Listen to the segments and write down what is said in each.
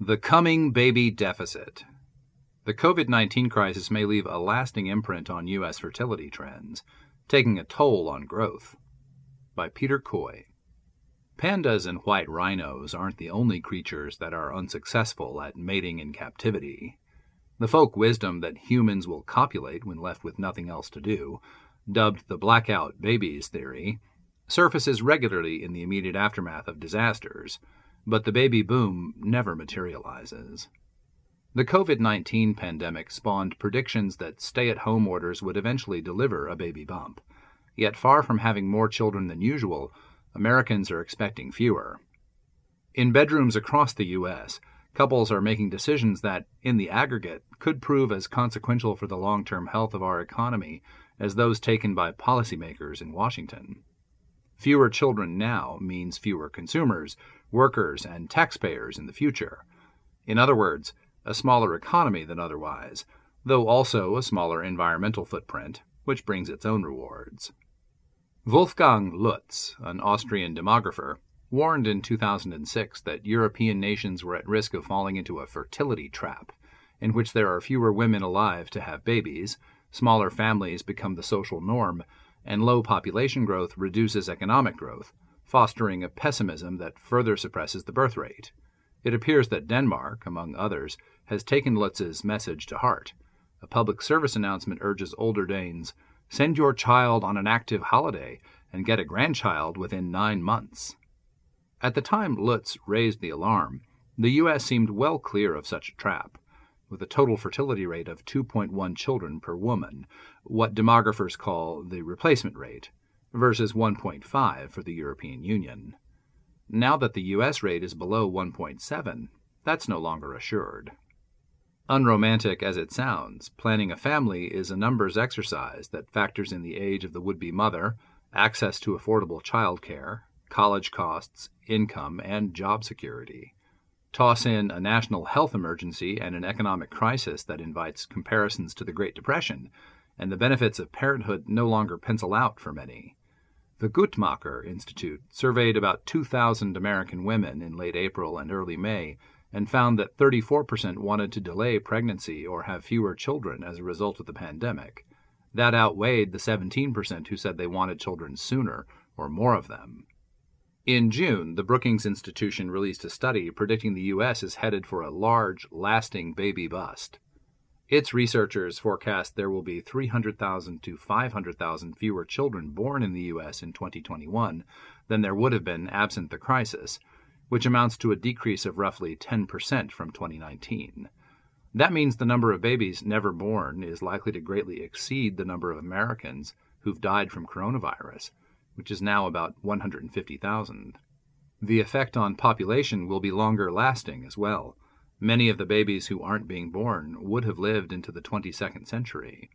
The coming baby deficit. The COVID 19 crisis may leave a lasting imprint on U.S. fertility trends, taking a toll on growth. By Peter Coy. Pandas and white rhinos aren't the only creatures that are unsuccessful at mating in captivity. The folk wisdom that humans will copulate when left with nothing else to do, dubbed the blackout babies theory, surfaces regularly in the immediate aftermath of disasters, but the baby boom never materializes. The COVID 19 pandemic spawned predictions that stay at home orders would eventually deliver a baby bump. Yet, far from having more children than usual, Americans are expecting fewer. In bedrooms across the U.S., couples are making decisions that, in the aggregate, could prove as consequential for the long term health of our economy as those taken by policymakers in Washington. Fewer children now means fewer consumers, workers, and taxpayers in the future. In other words, a smaller economy than otherwise, though also a smaller environmental footprint, which brings its own rewards. Wolfgang Lutz, an Austrian demographer, warned in 2006 that European nations were at risk of falling into a fertility trap, in which there are fewer women alive to have babies, smaller families become the social norm, and low population growth reduces economic growth, fostering a pessimism that further suppresses the birth rate. It appears that Denmark, among others, has taken Lutz's message to heart. A public service announcement urges older Danes send your child on an active holiday and get a grandchild within nine months. At the time Lutz raised the alarm, the U.S. seemed well clear of such a trap, with a total fertility rate of 2.1 children per woman, what demographers call the replacement rate, versus 1.5 for the European Union. Now that the U.S. rate is below 1.7, that's no longer assured. Unromantic as it sounds, planning a family is a numbers exercise that factors in the age of the would be mother, access to affordable child care, college costs, income, and job security. Toss in a national health emergency and an economic crisis that invites comparisons to the Great Depression, and the benefits of parenthood no longer pencil out for many. The Guttmacher Institute surveyed about 2,000 American women in late April and early May and found that 34% wanted to delay pregnancy or have fewer children as a result of the pandemic. That outweighed the 17% who said they wanted children sooner or more of them. In June, the Brookings Institution released a study predicting the U.S. is headed for a large, lasting baby bust. Its researchers forecast there will be 300,000 to 500,000 fewer children born in the U.S. in 2021 than there would have been absent the crisis, which amounts to a decrease of roughly 10% from 2019. That means the number of babies never born is likely to greatly exceed the number of Americans who've died from coronavirus which is now about 150,000. The effect on population will be longer lasting as well. Many of the babies who aren't being born would have lived into the 22nd century.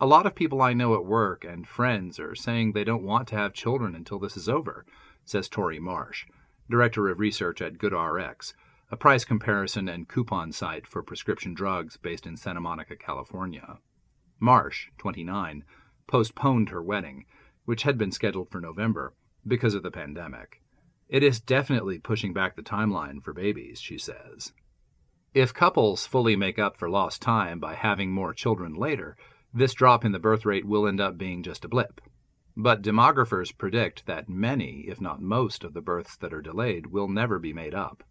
A lot of people I know at work and friends are saying they don't want to have children until this is over, says Tori Marsh, Director of Research at GoodRx, a price comparison and coupon site for prescription drugs based in Santa Monica, California. Marsh, 29, postponed her wedding which had been scheduled for November, because of the pandemic. It is definitely pushing back the timeline for babies, she says. If couples fully make up for lost time by having more children later, this drop in the birth rate will end up being just a blip. But demographers predict that many, if not most, of the births that are delayed will never be made up.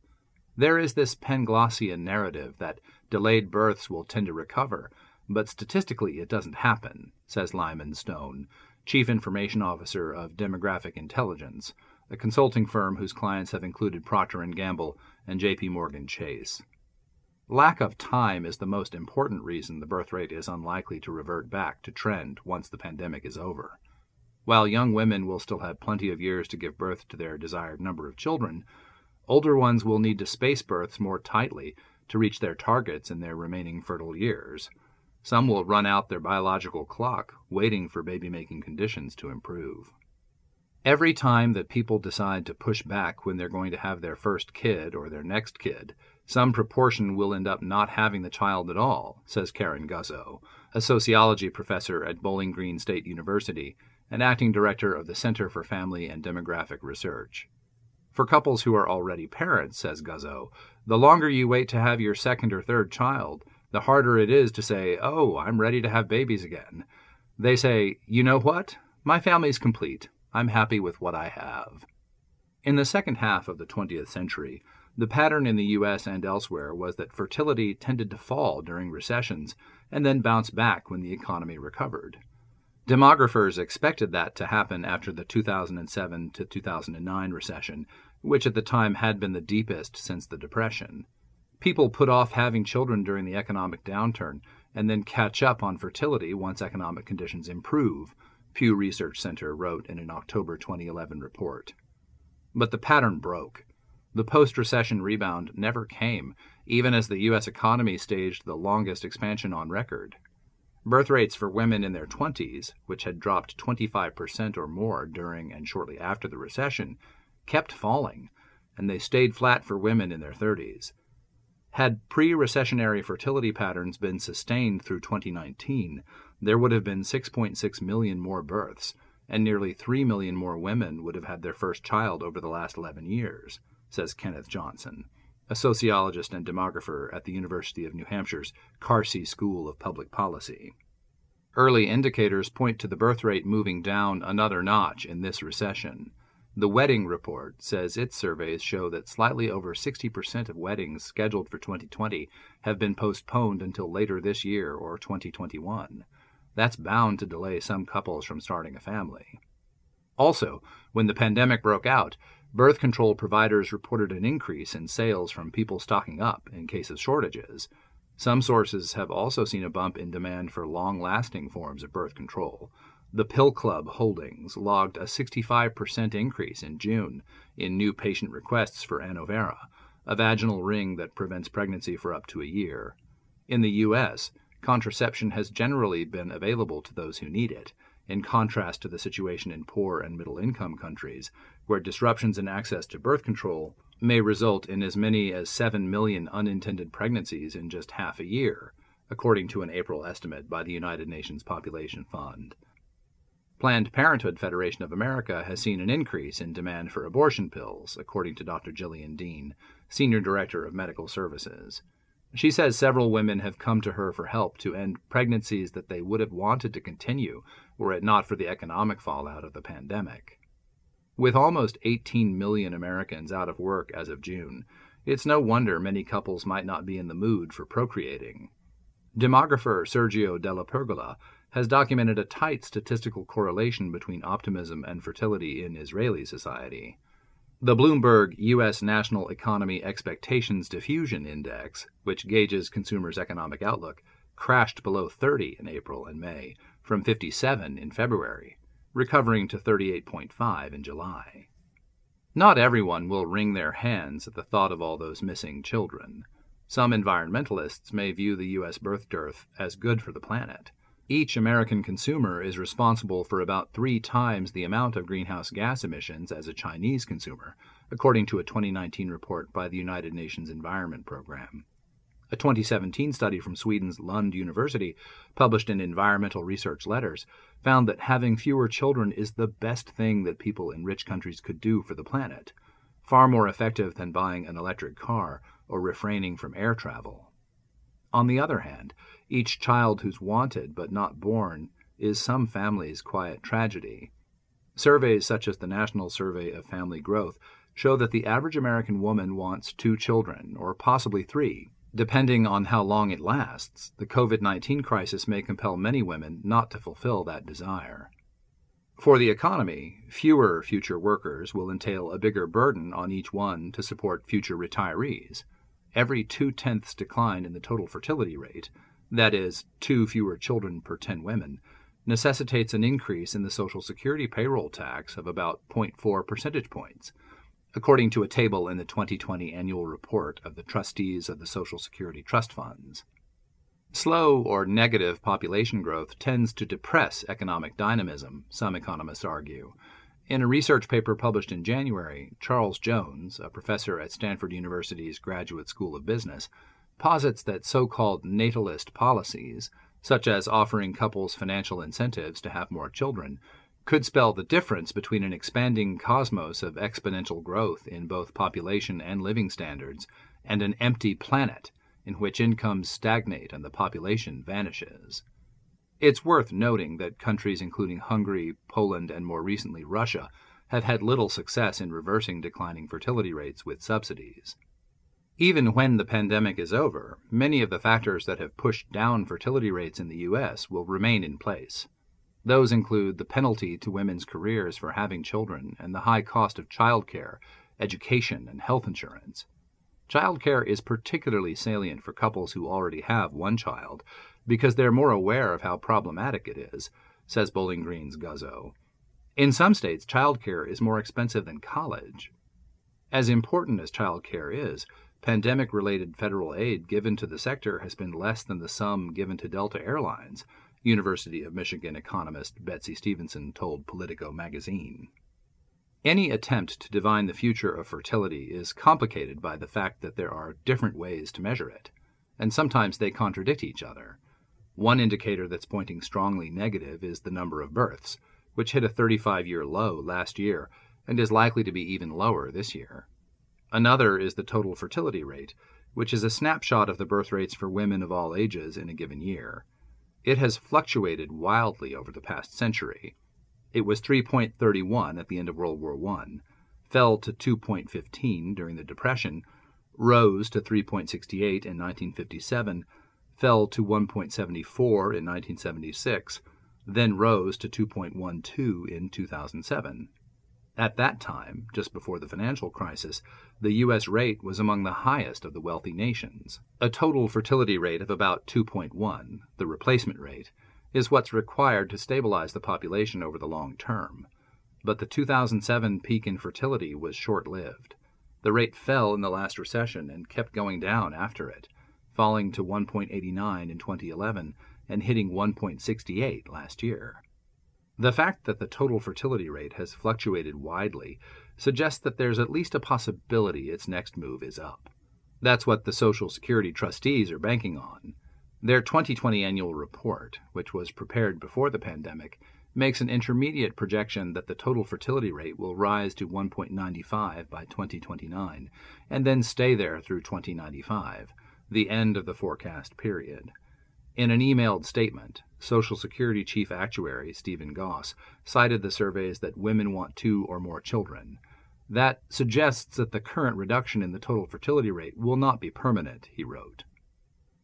There is this Panglossian narrative that delayed births will tend to recover, but statistically it doesn't happen, says Lyman Stone, Chief Information Officer of Demographic Intelligence, a consulting firm whose clients have included Procter & Gamble and JP Morgan Chase. Lack of time is the most important reason the birth rate is unlikely to revert back to trend once the pandemic is over. While young women will still have plenty of years to give birth to their desired number of children, older ones will need to space births more tightly to reach their targets in their remaining fertile years. Some will run out their biological clock waiting for baby making conditions to improve. Every time that people decide to push back when they're going to have their first kid or their next kid, some proportion will end up not having the child at all, says Karen Guzzo, a sociology professor at Bowling Green State University and acting director of the Center for Family and Demographic Research. For couples who are already parents, says Guzzo, the longer you wait to have your second or third child, the harder it is to say, Oh, I'm ready to have babies again. They say, You know what? My family's complete. I'm happy with what I have. In the second half of the 20th century, the pattern in the US and elsewhere was that fertility tended to fall during recessions and then bounce back when the economy recovered. Demographers expected that to happen after the 2007 to 2009 recession, which at the time had been the deepest since the Depression. People put off having children during the economic downturn and then catch up on fertility once economic conditions improve, Pew Research Center wrote in an October 2011 report. But the pattern broke. The post recession rebound never came, even as the U.S. economy staged the longest expansion on record. Birth rates for women in their 20s, which had dropped 25% or more during and shortly after the recession, kept falling, and they stayed flat for women in their 30s. Had pre recessionary fertility patterns been sustained through 2019, there would have been 6.6 million more births, and nearly 3 million more women would have had their first child over the last 11 years says Kenneth Johnson, a sociologist and demographer at the University of New Hampshire's Carsey School of Public Policy. Early indicators point to the birth rate moving down another notch in this recession. The Wedding Report says its surveys show that slightly over 60% of weddings scheduled for 2020 have been postponed until later this year or 2021. That's bound to delay some couples from starting a family. Also, when the pandemic broke out, Birth control providers reported an increase in sales from people stocking up in case of shortages. Some sources have also seen a bump in demand for long lasting forms of birth control. The Pill Club Holdings logged a 65% increase in June in new patient requests for Annovera, a vaginal ring that prevents pregnancy for up to a year. In the U.S., contraception has generally been available to those who need it, in contrast to the situation in poor and middle income countries, where disruptions in access to birth control may result in as many as 7 million unintended pregnancies in just half a year, according to an April estimate by the United Nations Population Fund. Planned Parenthood Federation of America has seen an increase in demand for abortion pills, according to Dr. Gillian Dean, Senior Director of Medical Services. She says several women have come to her for help to end pregnancies that they would have wanted to continue were it not for the economic fallout of the pandemic. With almost 18 million Americans out of work as of June, it's no wonder many couples might not be in the mood for procreating. Demographer Sergio Della Pergola has documented a tight statistical correlation between optimism and fertility in Israeli society. The Bloomberg U.S. National Economy Expectations Diffusion Index, which gauges consumers' economic outlook, crashed below 30 in April and May, from 57 in February, recovering to 38.5 in July. Not everyone will wring their hands at the thought of all those missing children. Some environmentalists may view the U.S. birth dearth as good for the planet. Each American consumer is responsible for about three times the amount of greenhouse gas emissions as a Chinese consumer, according to a 2019 report by the United Nations Environment Program. A 2017 study from Sweden's Lund University, published in Environmental Research Letters, found that having fewer children is the best thing that people in rich countries could do for the planet, far more effective than buying an electric car or refraining from air travel. On the other hand, each child who's wanted but not born is some family's quiet tragedy. Surveys such as the National Survey of Family Growth show that the average American woman wants two children, or possibly three. Depending on how long it lasts, the COVID 19 crisis may compel many women not to fulfill that desire. For the economy, fewer future workers will entail a bigger burden on each one to support future retirees. Every two tenths decline in the total fertility rate, that is, two fewer children per 10 women, necessitates an increase in the Social Security payroll tax of about 0.4 percentage points, according to a table in the 2020 annual report of the trustees of the Social Security Trust Funds. Slow or negative population growth tends to depress economic dynamism, some economists argue. In a research paper published in January, Charles Jones, a professor at Stanford University's Graduate School of Business, posits that so called natalist policies, such as offering couples financial incentives to have more children, could spell the difference between an expanding cosmos of exponential growth in both population and living standards and an empty planet in which incomes stagnate and the population vanishes. It's worth noting that countries including Hungary, Poland, and more recently Russia have had little success in reversing declining fertility rates with subsidies. Even when the pandemic is over, many of the factors that have pushed down fertility rates in the U.S. will remain in place. Those include the penalty to women's careers for having children and the high cost of childcare, education, and health insurance. Childcare is particularly salient for couples who already have one child because they're more aware of how problematic it is, says Bowling Green's Guzzo. In some states, childcare is more expensive than college. As important as childcare is, pandemic related federal aid given to the sector has been less than the sum given to Delta Airlines, University of Michigan economist Betsy Stevenson told Politico magazine. Any attempt to divine the future of fertility is complicated by the fact that there are different ways to measure it, and sometimes they contradict each other. One indicator that's pointing strongly negative is the number of births, which hit a 35 year low last year and is likely to be even lower this year. Another is the total fertility rate, which is a snapshot of the birth rates for women of all ages in a given year. It has fluctuated wildly over the past century it was 3.31 at the end of World War I, fell to 2.15 during the Depression, rose to 3.68 in 1957, fell to 1.74 in 1976, then rose to 2.12 in 2007. At that time, just before the financial crisis, the U.S. rate was among the highest of the wealthy nations. A total fertility rate of about 2.1, the replacement rate, is what's required to stabilize the population over the long term. But the 2007 peak in fertility was short lived. The rate fell in the last recession and kept going down after it, falling to 1.89 in 2011 and hitting 1.68 last year. The fact that the total fertility rate has fluctuated widely suggests that there's at least a possibility its next move is up. That's what the Social Security trustees are banking on. Their 2020 annual report, which was prepared before the pandemic, makes an intermediate projection that the total fertility rate will rise to 1.95 by 2029 and then stay there through 2095, the end of the forecast period. In an emailed statement, Social Security Chief Actuary Stephen Goss cited the surveys that women want two or more children. That suggests that the current reduction in the total fertility rate will not be permanent, he wrote.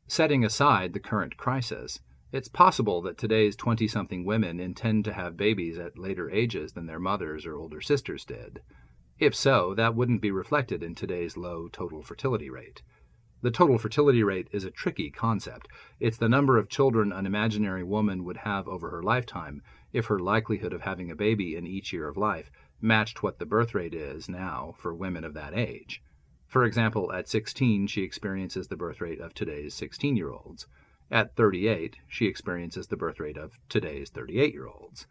Setting aside the current crisis, it's possible that today's 20 something women intend to have babies at later ages than their mothers or older sisters did. If so, that wouldn't be reflected in today's low total fertility rate. The total fertility rate is a tricky concept. It's the number of children an imaginary woman would have over her lifetime if her likelihood of having a baby in each year of life matched what the birth rate is now for women of that age. For example, at 16, she experiences the birth rate of today's 16 year olds. At 38, she experiences the birth rate of today's 38 year olds.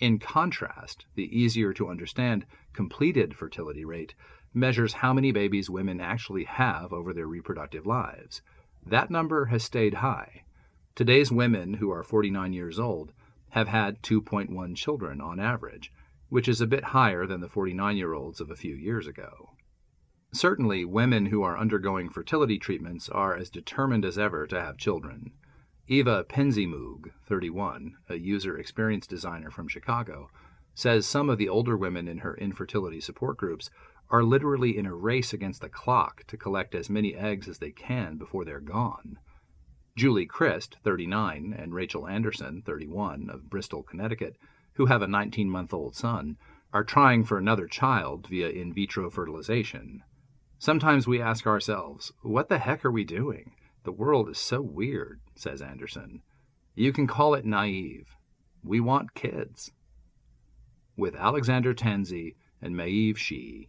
In contrast, the easier to understand completed fertility rate measures how many babies women actually have over their reproductive lives. That number has stayed high. Today's women who are 49 years old have had 2.1 children on average, which is a bit higher than the 49 year olds of a few years ago. Certainly, women who are undergoing fertility treatments are as determined as ever to have children. Eva PenzeyMoog, 31, a user experience designer from Chicago, says some of the older women in her infertility support groups are literally in a race against the clock to collect as many eggs as they can before they're gone. Julie Christ, 39, and Rachel Anderson, 31, of Bristol, Connecticut, who have a 19 month old son, are trying for another child via in vitro fertilization. Sometimes we ask ourselves, what the heck are we doing? The world is so weird, says Anderson. You can call it naive. We want kids. With Alexander Tanzi and Maeve Shi.